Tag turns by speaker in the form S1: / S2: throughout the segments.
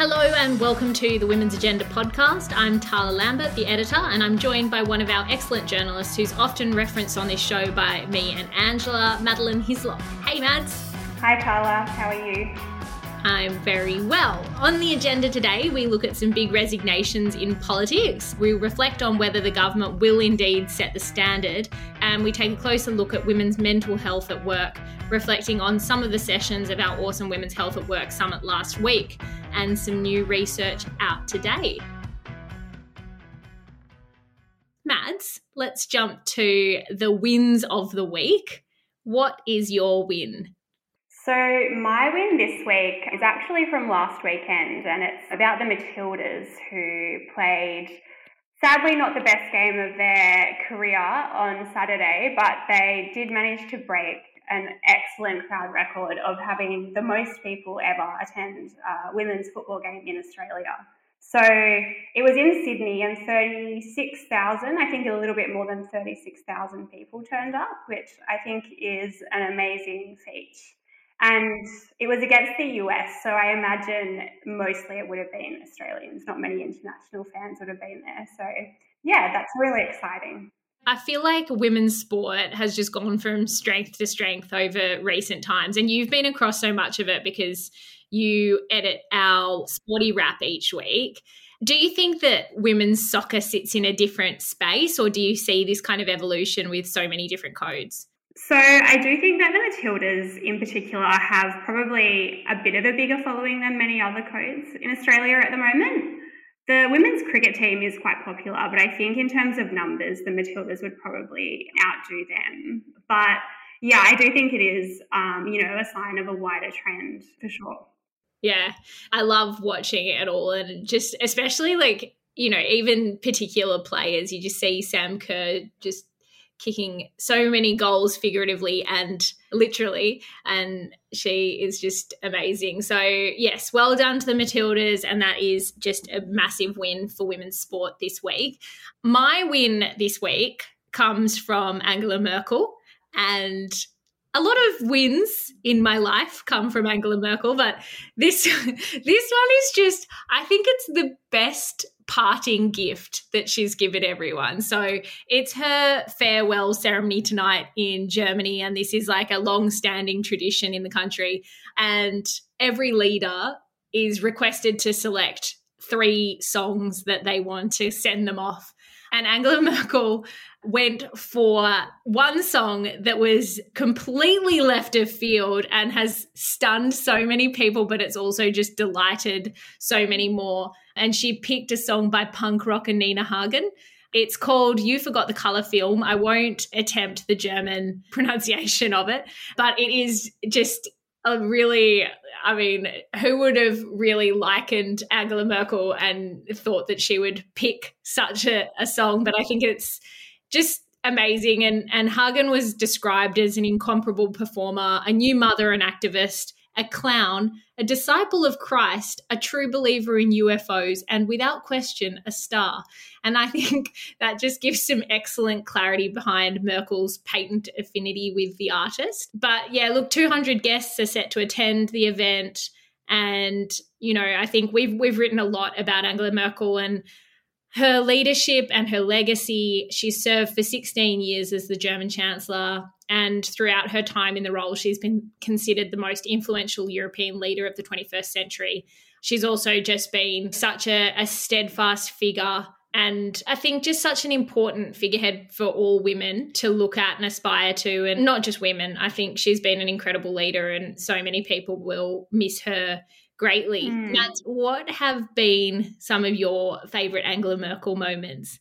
S1: Hello and welcome to the Women's Agenda podcast. I'm Tarla Lambert, the editor, and I'm joined by one of our excellent journalists who's often referenced on this show by me and Angela, Madeline Hislop. Hey, Mads.
S2: Hi, Tarla. How are you?
S1: I'm very well. On the agenda today, we look at some big resignations in politics. We reflect on whether the government will indeed set the standard, and we take a closer look at women's mental health at work, reflecting on some of the sessions of our awesome Women's Health at Work Summit last week and some new research out today. Mads, let's jump to the wins of the week. What is your win?
S2: So, my win this week is actually from last weekend, and it's about the Matildas who played, sadly, not the best game of their career on Saturday, but they did manage to break an excellent crowd record of having the most people ever attend a women's football game in Australia. So it was in Sydney, and 36,000, I think a little bit more than 36,000 people turned up, which I think is an amazing feat. And it was against the US, so I imagine mostly it would have been Australians. Not many international fans would have been there. So, yeah, that's really exciting.
S1: I feel like women's sport has just gone from strength to strength over recent times. And you've been across so much of it because you edit our sporty wrap each week. Do you think that women's soccer sits in a different space, or do you see this kind of evolution with so many different codes?
S2: So I do think that the Matildas in particular have probably a bit of a bigger following than many other codes in Australia at the moment. The women's cricket team is quite popular, but I think in terms of numbers, the Matildas would probably outdo them. But yeah, I do think it is, um, you know, a sign of a wider trend for sure.
S1: Yeah, I love watching it all, and just especially like you know, even particular players. You just see Sam Kerr just kicking so many goals figuratively and literally and she is just amazing. So yes well done to the matildas and that is just a massive win for women's sport this week. My win this week comes from angela merkel and a lot of wins in my life come from Angela Merkel, but this this one is just I think it's the best parting gift that she's given everyone. So it's her farewell ceremony tonight in Germany, and this is like a long standing tradition in the country. And every leader is requested to select three songs that they want to send them off. And Angela Merkel went for one song that was completely left of field and has stunned so many people, but it's also just delighted so many more. And she picked a song by punk rocker Nina Hagen. It's called You Forgot the Color Film. I won't attempt the German pronunciation of it, but it is just a really, I mean, who would have really likened Angela Merkel and thought that she would pick such a, a song? But I think it's just amazing. And, and Hagen was described as an incomparable performer, a new mother and activist, a clown, a disciple of Christ, a true believer in UFOs, and without question, a star. And I think that just gives some excellent clarity behind Merkel's patent affinity with the artist. But yeah, look, 200 guests are set to attend the event. And, you know, I think we've we've written a lot about Angela Merkel and her leadership and her legacy, she served for 16 years as the German Chancellor. And throughout her time in the role, she's been considered the most influential European leader of the 21st century. She's also just been such a, a steadfast figure and I think just such an important figurehead for all women to look at and aspire to, and not just women. I think she's been an incredible leader, and so many people will miss her greatly. Mm. what have been some of your favourite Angela Merkel moments?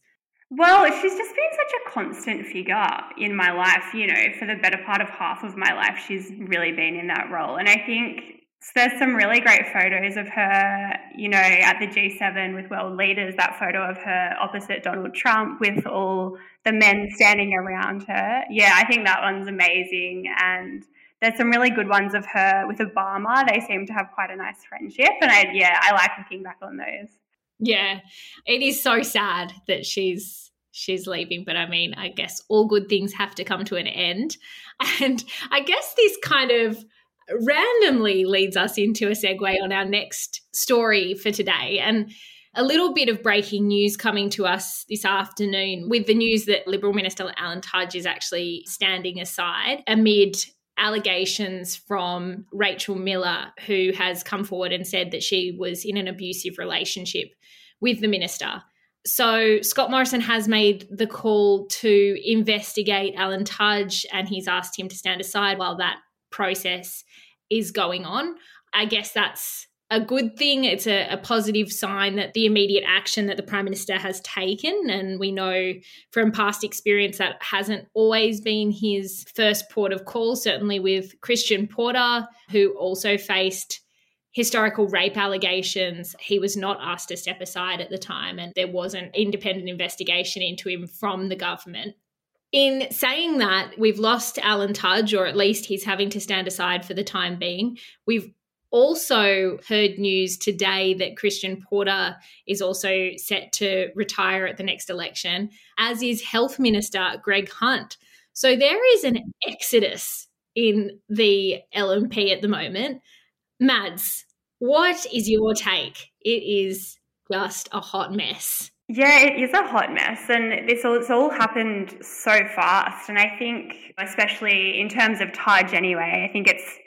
S2: Well, she's just been such a constant figure in my life. You know, for the better part of half of my life, she's really been in that role. And I think there's some really great photos of her, you know, at the G7 with world leaders. That photo of her opposite Donald Trump with all the men standing around her. Yeah, I think that one's amazing. And there's some really good ones of her with Obama. They seem to have quite a nice friendship, and I yeah, I like looking back on those.
S1: Yeah, it is so sad that she's she's leaving, but I mean, I guess all good things have to come to an end, and I guess this kind of randomly leads us into a segue on our next story for today. And a little bit of breaking news coming to us this afternoon with the news that Liberal Minister Alan Tudge is actually standing aside amid allegations from Rachel Miller, who has come forward and said that she was in an abusive relationship with the minister. So Scott Morrison has made the call to investigate Alan Tudge and he's asked him to stand aside while that process is going on. I guess that's a good thing. It's a, a, positive sign that the immediate action that the Prime Minister has taken, and we know from past experience that hasn't always been his first port of call, certainly with Christian Porter, who also faced historical rape allegations. He was not asked to step aside at the time, and there was an independent investigation into him from the government. In saying that, we've lost Alan Tudge, or at least he's having to stand aside for the time being. We've also heard news today that Christian Porter is also set to retire at the next election, as is Health Minister Greg Hunt. So there is an exodus in the LNP at the moment. Mads, what is your take? It is just a hot mess.
S2: Yeah, it is a hot mess, and this all, it's all happened so fast. And I think, especially in terms of Tudge, anyway, I think it's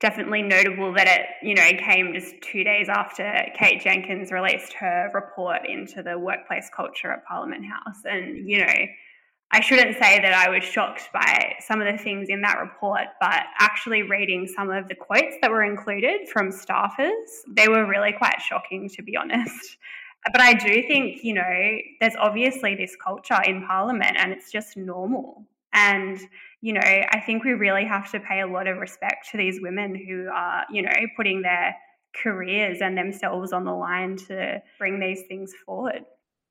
S2: definitely notable that it, you know, came just two days after Kate Jenkins released her report into the workplace culture at Parliament House. And, you know, I shouldn't say that I was shocked by some of the things in that report, but actually reading some of the quotes that were included from staffers, they were really quite shocking, to be honest. But I do think, you know, there's obviously this culture in Parliament and it's just normal. And you know, I think we really have to pay a lot of respect to these women who are, you know, putting their careers and themselves on the line to bring these things forward.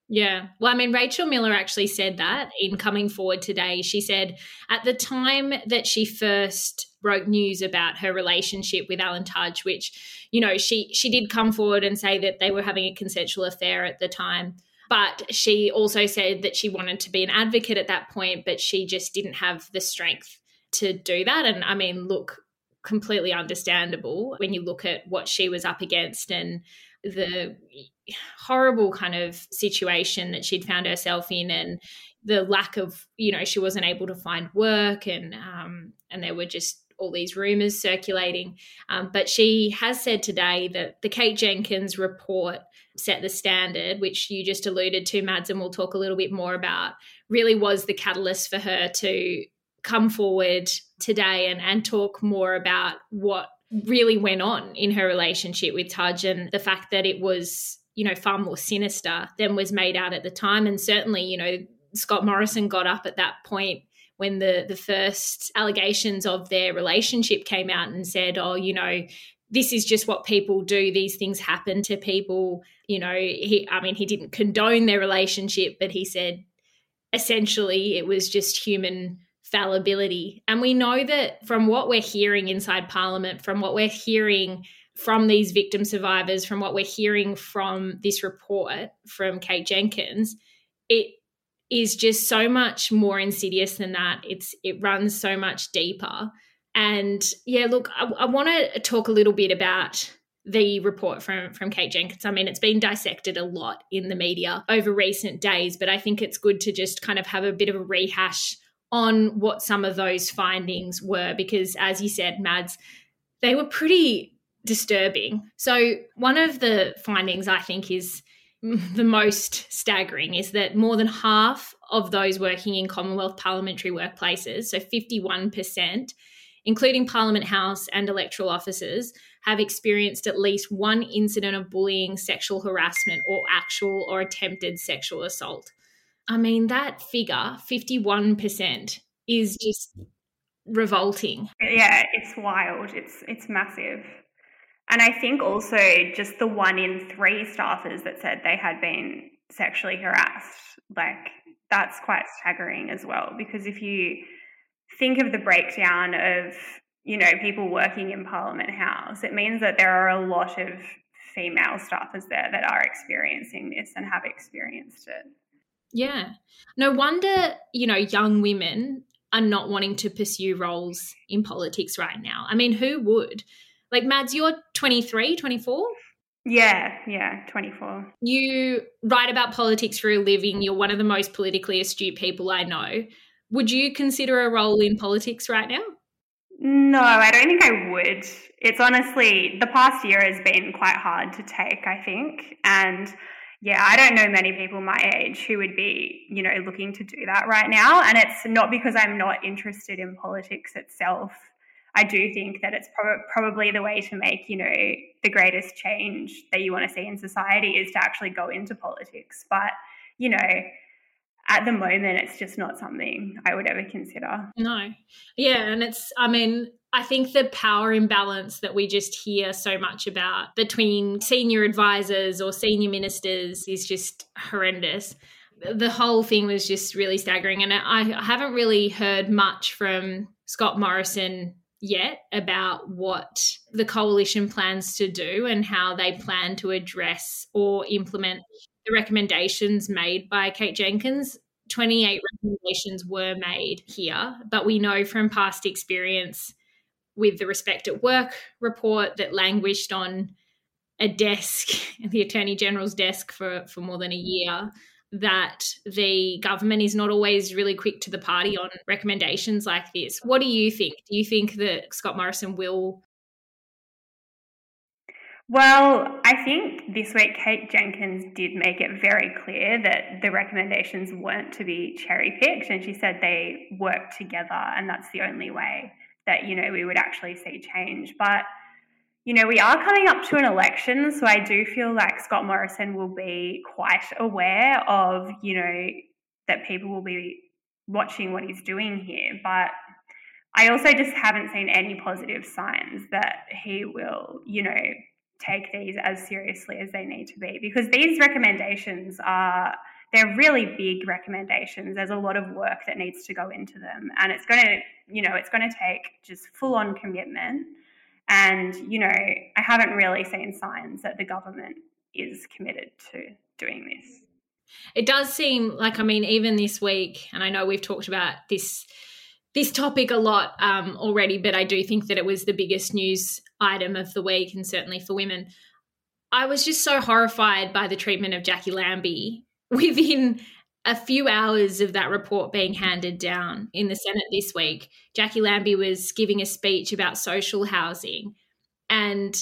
S1: Yeah. Well, I mean, Rachel Miller actually said that in coming forward today. She said at the time that she first broke news about her relationship with Alan Tudge, which, you know, she she did come forward and say that they were having a consensual affair at the time. But she also said that she wanted to be an advocate at that point, but she just didn't have the strength to do that. And I mean, look, completely understandable when you look at what she was up against and the horrible kind of situation that she'd found herself in and the lack of you know she wasn't able to find work and um, and there were just all these rumors circulating. Um, but she has said today that the kate jenkins report set the standard, which you just alluded to, Mads, and we'll talk a little bit more about, really was the catalyst for her to come forward today and, and talk more about what really went on in her relationship with Tudge and the fact that it was, you know, far more sinister than was made out at the time. And certainly, you know, Scott Morrison got up at that point when the the first allegations of their relationship came out and said, "Oh, you know, this is just what people do. These things happen to people. You know, he, I mean, he didn't condone their relationship, but he said essentially it was just human fallibility. And we know that from what we're hearing inside Parliament, from what we're hearing from these victim survivors, from what we're hearing from this report from Kate Jenkins, it is just so much more insidious than that. It's it runs so much deeper. And yeah, look, I, I want to talk a little bit about the report from from Kate Jenkins. I mean, it's been dissected a lot in the media over recent days, but I think it's good to just kind of have a bit of a rehash on what some of those findings were because as you said, Mads, they were pretty disturbing. So, one of the findings I think is the most staggering is that more than half of those working in Commonwealth parliamentary workplaces, so 51%, including Parliament House and electoral offices, have experienced at least one incident of bullying, sexual harassment, or actual or attempted sexual assault. I mean, that figure, 51%, is just revolting.
S2: Yeah, it's wild. It's it's massive. And I think also just the one in three staffers that said they had been sexually harassed, like that's quite staggering as well. Because if you think of the breakdown of you know people working in Parliament House, it means that there are a lot of female staffers there that are experiencing this and have experienced it.
S1: Yeah. No wonder, you know, young women are not wanting to pursue roles in politics right now. I mean, who would? Like, Mads, you're 23, 24?
S2: Yeah, yeah, 24.
S1: You write about politics for a living. You're one of the most politically astute people I know. Would you consider a role in politics right now?
S2: No, I don't think I would. It's honestly, the past year has been quite hard to take, I think. And yeah, I don't know many people my age who would be, you know, looking to do that right now. And it's not because I'm not interested in politics itself. I do think that it's prob- probably the way to make, you know, the greatest change that you want to see in society is to actually go into politics. But, you know, at the moment, it's just not something I would ever consider.
S1: No. Yeah. And it's, I mean, I think the power imbalance that we just hear so much about between senior advisors or senior ministers is just horrendous. The whole thing was just really staggering. And I haven't really heard much from Scott Morrison yet about what the coalition plans to do and how they plan to address or implement the recommendations made by Kate Jenkins. 28 recommendations were made here, but we know from past experience with the Respect at Work report that languished on a desk, the Attorney General's desk for, for more than a mm. year, that the government is not always really quick to the party on recommendations like this. What do you think? Do you think that Scott Morrison will?
S2: Well, I think this week Kate Jenkins did make it very clear that the recommendations weren't to be cherry picked, and she said they work together, and that's the only way that you know we would actually see change. But you know, we are coming up to an election, so I do feel like Scott Morrison will be quite aware of you know that people will be watching what he's doing here. But I also just haven't seen any positive signs that he will, you know, take these as seriously as they need to be because these recommendations are they're really big recommendations. There's a lot of work that needs to go into them, and it's going to, you know, it's going to take just full on commitment. And you know, I haven't really seen signs that the government is committed to doing this.
S1: It does seem like, I mean, even this week, and I know we've talked about this this topic a lot um, already, but I do think that it was the biggest news item of the week, and certainly for women. I was just so horrified by the treatment of Jacqui Lambie within a few hours of that report being handed down in the Senate this week, Jacqui Lambie was giving a speech about social housing. And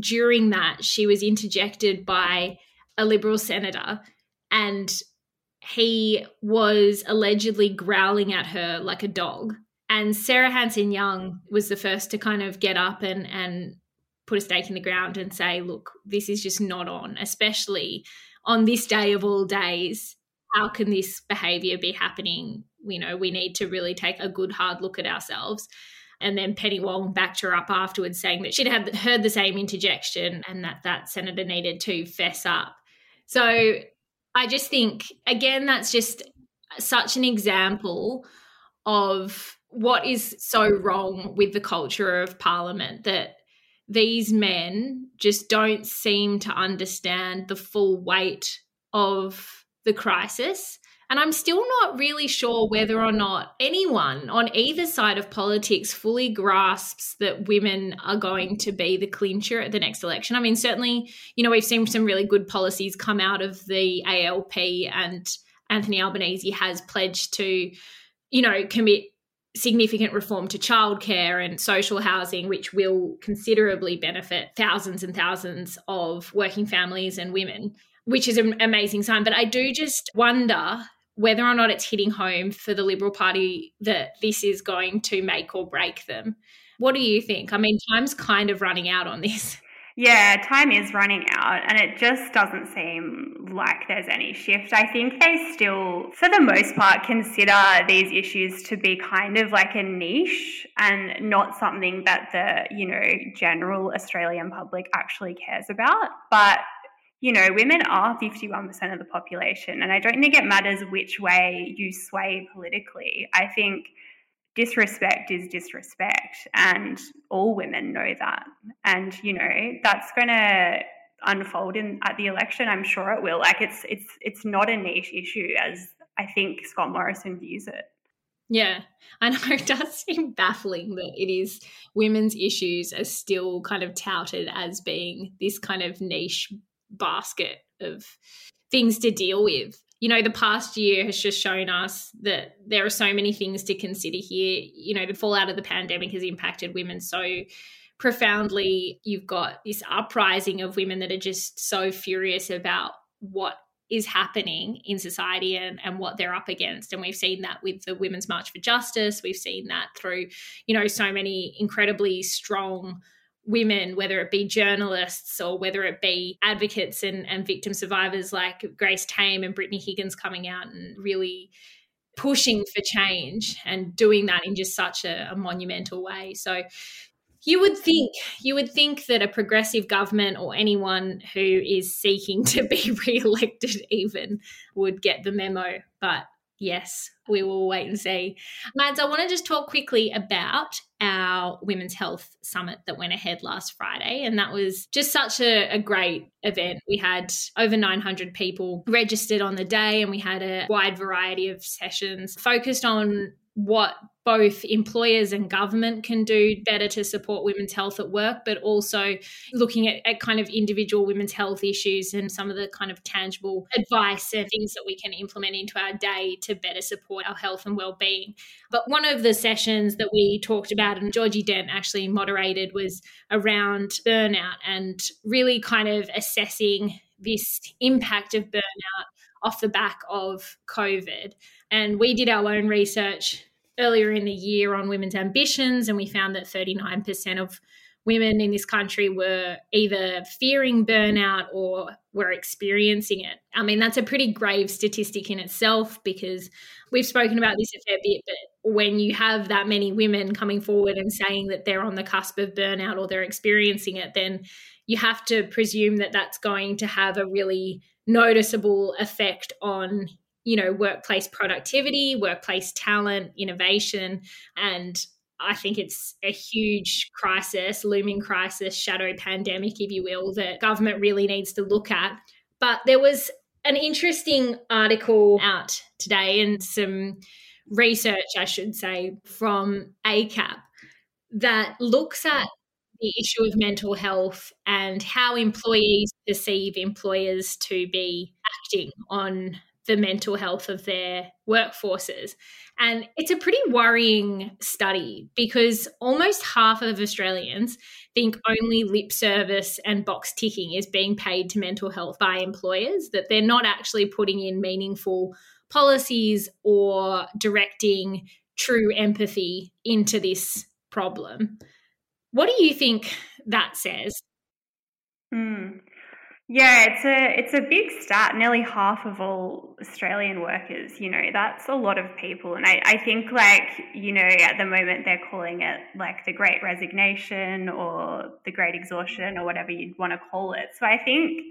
S1: during that, she was interjected by a Liberal senator, and he was allegedly growling at her like a dog. And Sarah Hanson Young was the first to kind of get up and, and put a stake in the ground and say, look, this is just not on, especially on this day of all days, how can this behavior be happening? You know, we need to really take a good hard look at ourselves. And then Penny Wong backed her up afterwards, saying that she'd had heard the same interjection and that that senator needed to fess up. So I just think, again, that's just such an example of what is so wrong with the culture of parliament that these men just don't seem to understand the full weight of the crisis. And I'm still not really sure whether or not anyone on either side of politics fully grasps that women are going to be the clincher at the next election. I mean, certainly, you know, we've seen some really good policies come out of the ALP, and Anthony Albanese has pledged to, you know, commit significant reform to childcare and social housing, which will considerably benefit thousands and thousands of working families and women, which is an amazing sign. But I do just wonder whether or not it's hitting home for the Liberal Party that this is going to make or break them. What do you think? I mean, time's kind of running out on this.
S2: Yeah, time is running out, and it just doesn't seem like there's any shift. I think they still, for the most part, consider these issues to be kind of like a niche and not something that the, you know, general Australian public actually cares about. But you know, women are 51% of the population, and I don't think it matters which way you sway politically. I think disrespect is disrespect and all women know that and you know that's going to unfold in at the election i'm sure it will like it's it's it's not a niche issue as i think scott morrison views it
S1: Yeah. I know it does seem baffling that it is women's issues are still kind of touted as being this kind of niche basket of things to deal with. You know, the past year has just shown us that there are so many things to consider here. You know, the fallout of the pandemic has impacted women so profoundly. You've got this uprising of women that are just so furious about what is happening in society and, and what they're up against. And we've seen that with the Women's March for Justice. We've seen that through, you know, so many incredibly strong women, whether it be journalists or whether it be advocates and, and victim survivors like Grace Tame and Brittany Higgins coming out and really pushing for change and doing that in just such a, a monumental way. So you would think you would think that a progressive government or anyone who is seeking to be re-elected even would get the memo, but yes, we will wait and see. Mads, I want to just talk quickly about our Women's Health Summit that went ahead last Friday. And that was just such a, a, great event. We had over 900 people registered on the day, and we had a wide variety of sessions focused on what both employers and government can do better to support women's health at work, but also looking at, at, kind of individual women's health issues and some of the kind of tangible advice and things that we can implement into our day to better support our health and well-being. But one of the sessions that we talked about and Georgie Dent actually moderated was around burnout and really kind of assessing this impact of burnout off the back of COVID. And we did our own research earlier in the year on women's ambitions, and we found that 39% of women in this country were either fearing burnout or were experiencing it. I mean, that's a pretty grave statistic in itself because we've spoken about this a fair bit, but when you have that many women coming forward and saying that they're on the cusp of burnout or they're experiencing it, then you have to presume that that's going to have a really noticeable effect on you know workplace productivity workplace talent innovation and I think it's a huge crisis, looming crisis, shadow pandemic, if you will, that government really needs to look at. But there was an interesting article out today and some research, I should say, from ACAP that looks at the issue of mental health and how employees perceive employers to be acting on the mental health of their workforces. And it's a pretty worrying study because almost half of Australians think only lip service and box ticking is being paid to mental health by employers, that they're not actually putting in meaningful policies or directing true empathy into this problem. What do you think that says?
S2: Mm. Yeah, it's a it's a big stat. Nearly half of all Australian workers, you know, that's a lot of people. And I, I think like, you know, at the moment they're calling it like the great resignation or the great exhaustion or whatever you'd want to call it. So I think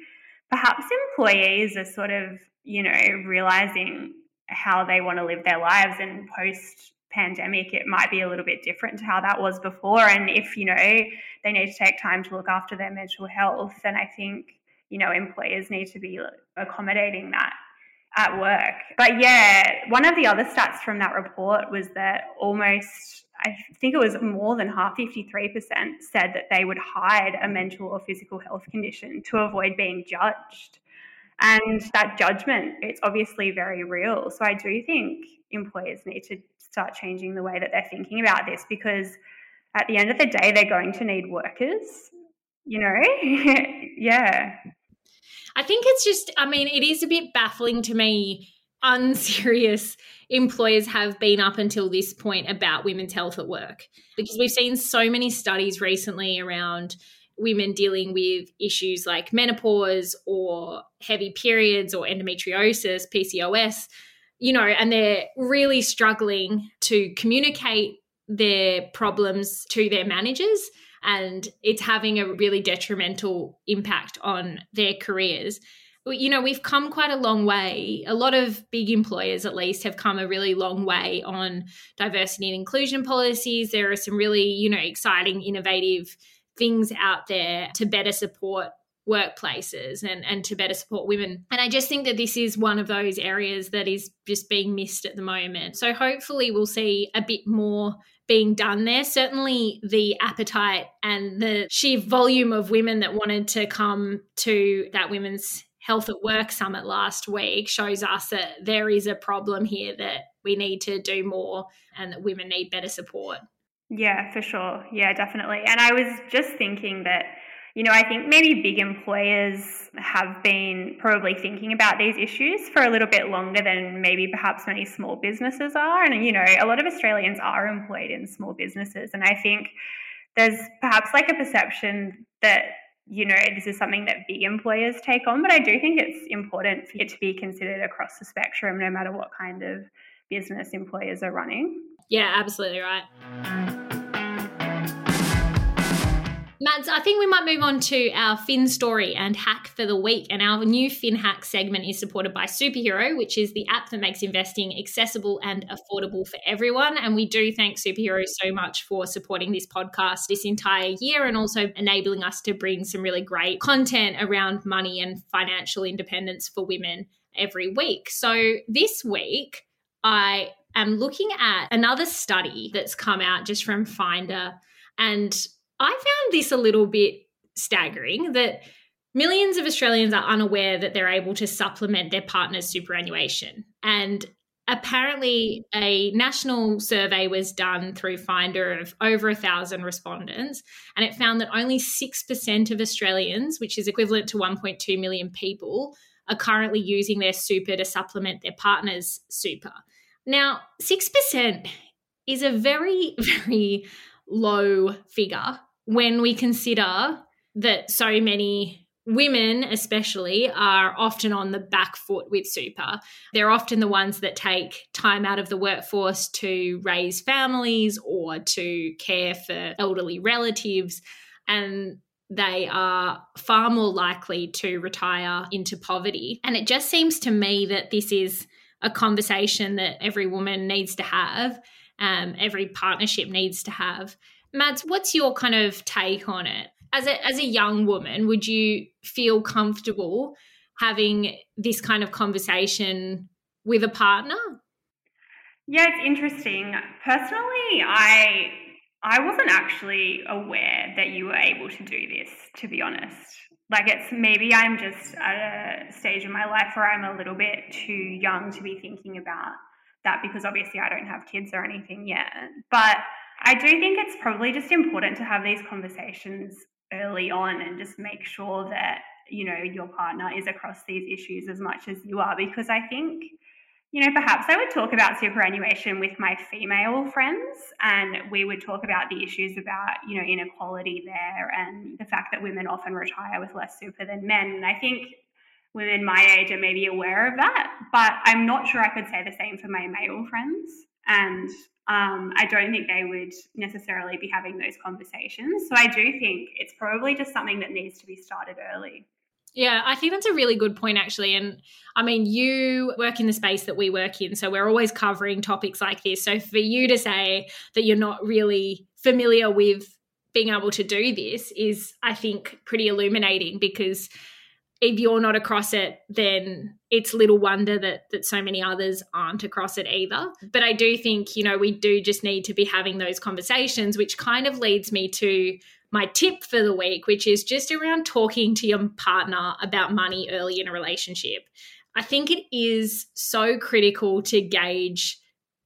S2: perhaps employees are sort of, you know, realizing how they want to live their lives and post pandemic it might be a little bit different to how that was before and if you know they need to take time to look after their mental health then i think you know, employers need to be accommodating that at work. But yeah, one of the other stats from that report was that almost, I think it was more than half, 53% said that they would hide a mental or physical health condition to avoid being judged. And that judgment, it's obviously very real. So I do think employers need to start changing the way that they're thinking about this because at the end of the day, they're going to need workers, you know? yeah.
S1: I think it's just, I mean, it is a bit baffling to me. Unserious employers have been up until this point about women's health at work because we've seen so many studies recently around women dealing with issues like menopause or heavy periods or endometriosis, PCOS, you know, and they're really struggling to communicate their problems to their managers and it's having a really detrimental impact on their careers. You know, we've come quite a long way. A lot of big employers, at least, have come a really long way on diversity and inclusion policies. There are some really, you know, exciting, innovative things out there to better support workplaces and, and to better support women. And I just think that this is one of those areas that is just being missed at the moment. So hopefully we'll see a bit more being done there. Certainly the appetite and the sheer volume of women that wanted to come to that women's health at work summit last week shows us that there is a problem here that we need to do more and that women need better support.
S2: Yeah, for sure. Yeah, definitely. And I was just thinking that you know, I think maybe big employers have been probably thinking about these issues for a little bit longer than maybe perhaps many small businesses are. And, you know, a lot of Australians are employed in small businesses. And I think there's perhaps like a perception that, you know, this is something that big employers take on. But I do think it's important for it to be considered across the spectrum, no matter what kind of business employers are running.
S1: Yeah, absolutely right. Mads, I think we might move on to our Fin story and hack for the week. And our new Fin hack segment is supported by Superhero, which is the app that makes investing accessible and affordable for everyone. And we do thank Superhero so much for supporting this podcast this entire year and also enabling us to bring some really great content around money and financial independence for women every week. So this week, I am looking at another study that's come out just from Finder. And I found this a little bit staggering that millions of Australians are unaware that they're able to supplement their partner's superannuation. And apparently, a national survey was done through Finder of over a thousand respondents, and it found that only 6% of Australians, which is equivalent to 1.2 million people, are currently using their super to supplement their partner's super. Now, 6% is a very, very low figure when we consider that so many women, especially, are often on the back foot with super. They're often the ones that take time out of the workforce to raise families or to care for elderly relatives. And they are far more likely to retire into poverty. And it just seems to me that this is a conversation that every woman needs to have, um, every partnership needs to have. Mads, what's your kind of take on it? As a as a young woman, would you feel comfortable having this kind of conversation with a partner?
S2: Yeah, it's interesting. Personally, I I wasn't actually aware that you were able to do this, to be honest. Like it's maybe I'm just at a stage in my life where I'm a little bit too young to be thinking about that because obviously I don't have kids or anything yet. But I do think it's probably just important to have these conversations early on and just make sure that you know your partner is across these issues as much as you are because I think you know perhaps I would talk about superannuation with my female friends and we would talk about the issues about you know inequality there and the fact that women often retire with less super than men and I think women my age are maybe aware of that but I'm not sure I could say the same for my male friends and um, I don't think they would necessarily be having those conversations. So I do think it's probably just something that needs to be started early.
S1: Yeah, I think that's a really good point, actually. And I mean, you work in the space that we work in, so we're always covering topics like this. So for you to say that you're not really familiar with being able to do this is, I think, pretty illuminating because if you're not across it, then it's little wonder that that so many others aren't across it either. But I do think, you know, we do just need to be having those conversations, which kind of leads me to my tip for the week, which is just around talking to your partner about money early in a relationship. I think it is so critical to gauge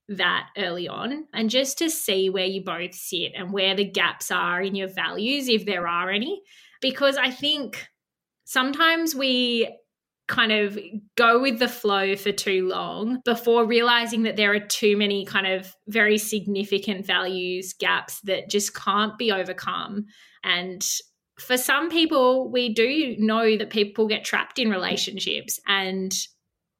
S1: that early on and just to see where you both sit and where the gaps are in your values, if there are any. Because I think sometimes we kind of go with the flow for too long before realizing that there are too many kind of very significant values gaps that just can't be overcome. And for some people, we do know that people get trapped in relationships, and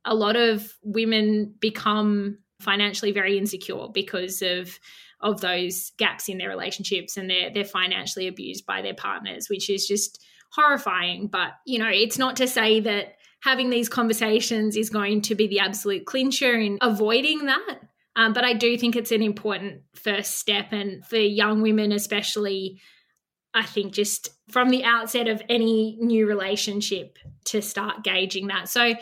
S1: a lot of women become financially very insecure because of of those gaps in their relationships and they're they're financially abused by their partners which is just horrifying. But, you know, it's not to say that having these conversations is going to be the absolute clincher in avoiding that. Um, but I do think it's an important first step. And for young women, especially, I think just from the outset of any new relationship to start gauging that. So,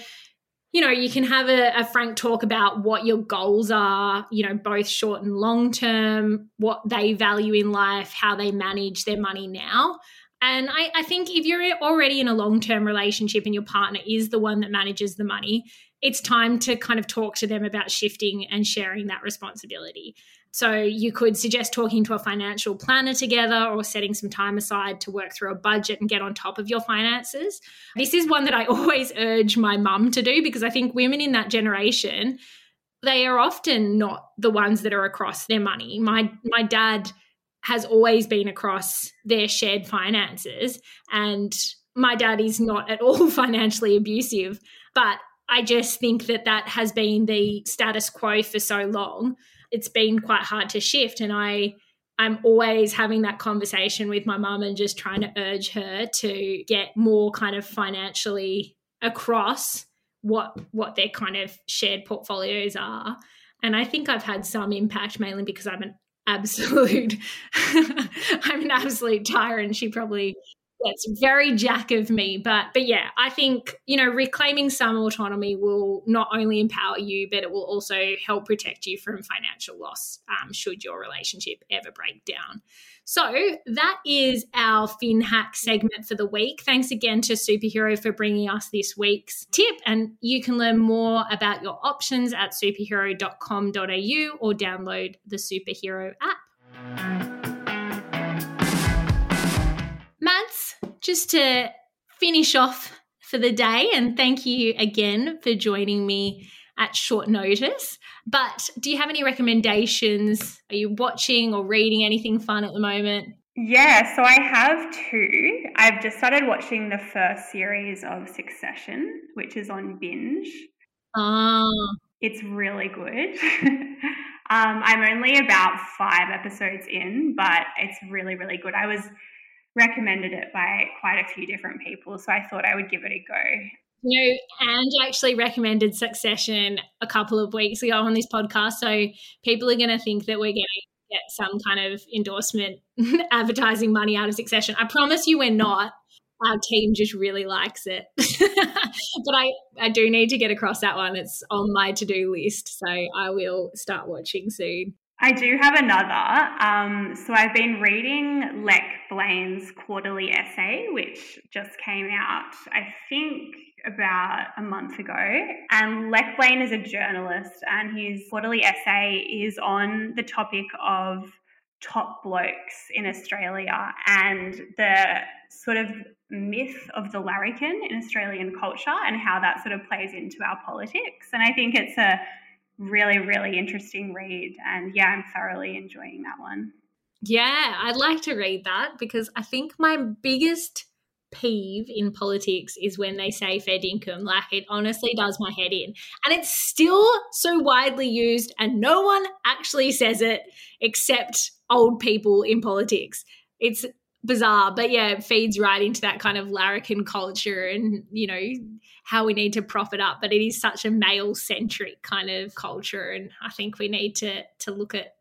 S1: you know, you can have a, a, frank talk about what your goals are, you know, both short and long term, what they value in life, how they manage their money now. And I, I think if you're already in a long term relationship and your partner is the one that manages the money, it's time to kind of talk to them about shifting and sharing that responsibility. So you could suggest talking to a financial planner together or setting some time aside to work through a budget and get on top of your finances. This is one that I always urge my mum to do because I think women in that generation they are often not the ones that are across their money. My my dad has always been across their shared finances and my dad is not at all financially abusive, but I just think that that has been the status quo for so long. It's been quite hard to shift. And I, I'm always having that conversation with my mum and just trying to urge her to get more kind of financially across what what their kind of shared portfolios are. And I think I've had some impact mainly because I'm an absolute I'm an absolute tyrant. She probably that's very jack of me but but yeah i think you know reclaiming some autonomy will not only empower you but it will also help protect you from financial loss um, should your relationship ever break down. So that is our fin hack segment for the week. Thanks again to superhero for bringing us this week's tip and you can learn more about your options at superhero.com.au or download the superhero app just to finish off for the day, and thank you again for joining me at short notice. But do you have any recommendations? Are you watching or reading anything fun at the moment?
S2: Yeah, so I have two. I've just started watching the first series of Succession, which is on binge.
S1: Ah.
S2: It's really good. um, I'm only about five episodes in, but it's really, really good. I was recommended it by quite a few different people. So I thought I would give it a go.
S1: You know, and actually recommended Succession a couple of weeks ago on this podcast. So people are going to think that we're going to get some kind of endorsement advertising money out of Succession. I promise you we're not. Our team just really likes it. but I, I do need to get across that one. It's on my to do list. So I will start watching soon.
S2: I do have another. Um, so I've been reading Lech Blaine's quarterly essay, which just came out, I think, about a month ago. And Lech Blaine is a journalist, and his quarterly essay is on the topic of top blokes in Australia and the sort of myth of the larrikin in Australian culture and how that sort of plays into our politics. And I think it's a really, really interesting read. And yeah, I'm thoroughly enjoying that one.
S1: Yeah, I'd like to read that because I think my biggest peeve in politics is when they say fair dinkum. Like it honestly does my head in. And it's still so widely used, and no one actually says it except old people in politics. It's bizarre, but yeah, it feeds right into that kind of larrikin culture and, you know, how we need to prop it up. But it is such a male centric kind of culture. And I think we need to to look at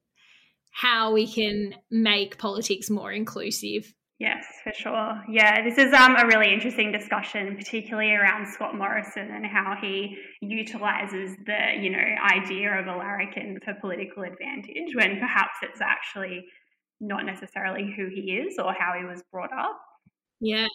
S1: how we can make politics more inclusive.
S2: Yes, for sure. Yeah, this is um, a really interesting discussion, particularly around Scott Morrison and how he utilizes the, you know, idea of a larrikin for political advantage when perhaps it's actually not necessarily who he is or how he was brought up.
S1: Yeah,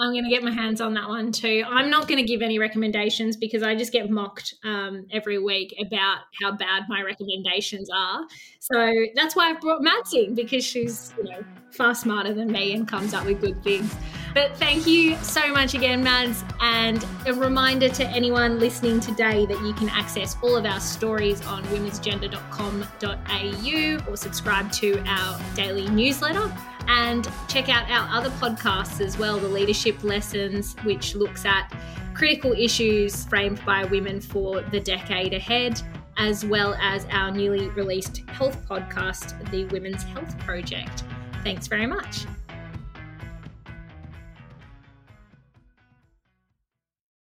S1: I'm going to get my hands on that one too. I'm not going to give any recommendations because I just get mocked um, every week about how bad my recommendations are. So that's why I've brought Mads in because she's you know far smarter than me and comes up with good things. But thank you so much again, Mads. And a reminder to anyone listening today that you can access all of our stories on womensagenda.com.au or subscribe to our daily newsletter and check out our other podcasts as well the Leadership Lessons, which looks at critical issues framed by women for the decade ahead, as well as our newly released health podcast, the Women's Health Project. Thanks very much.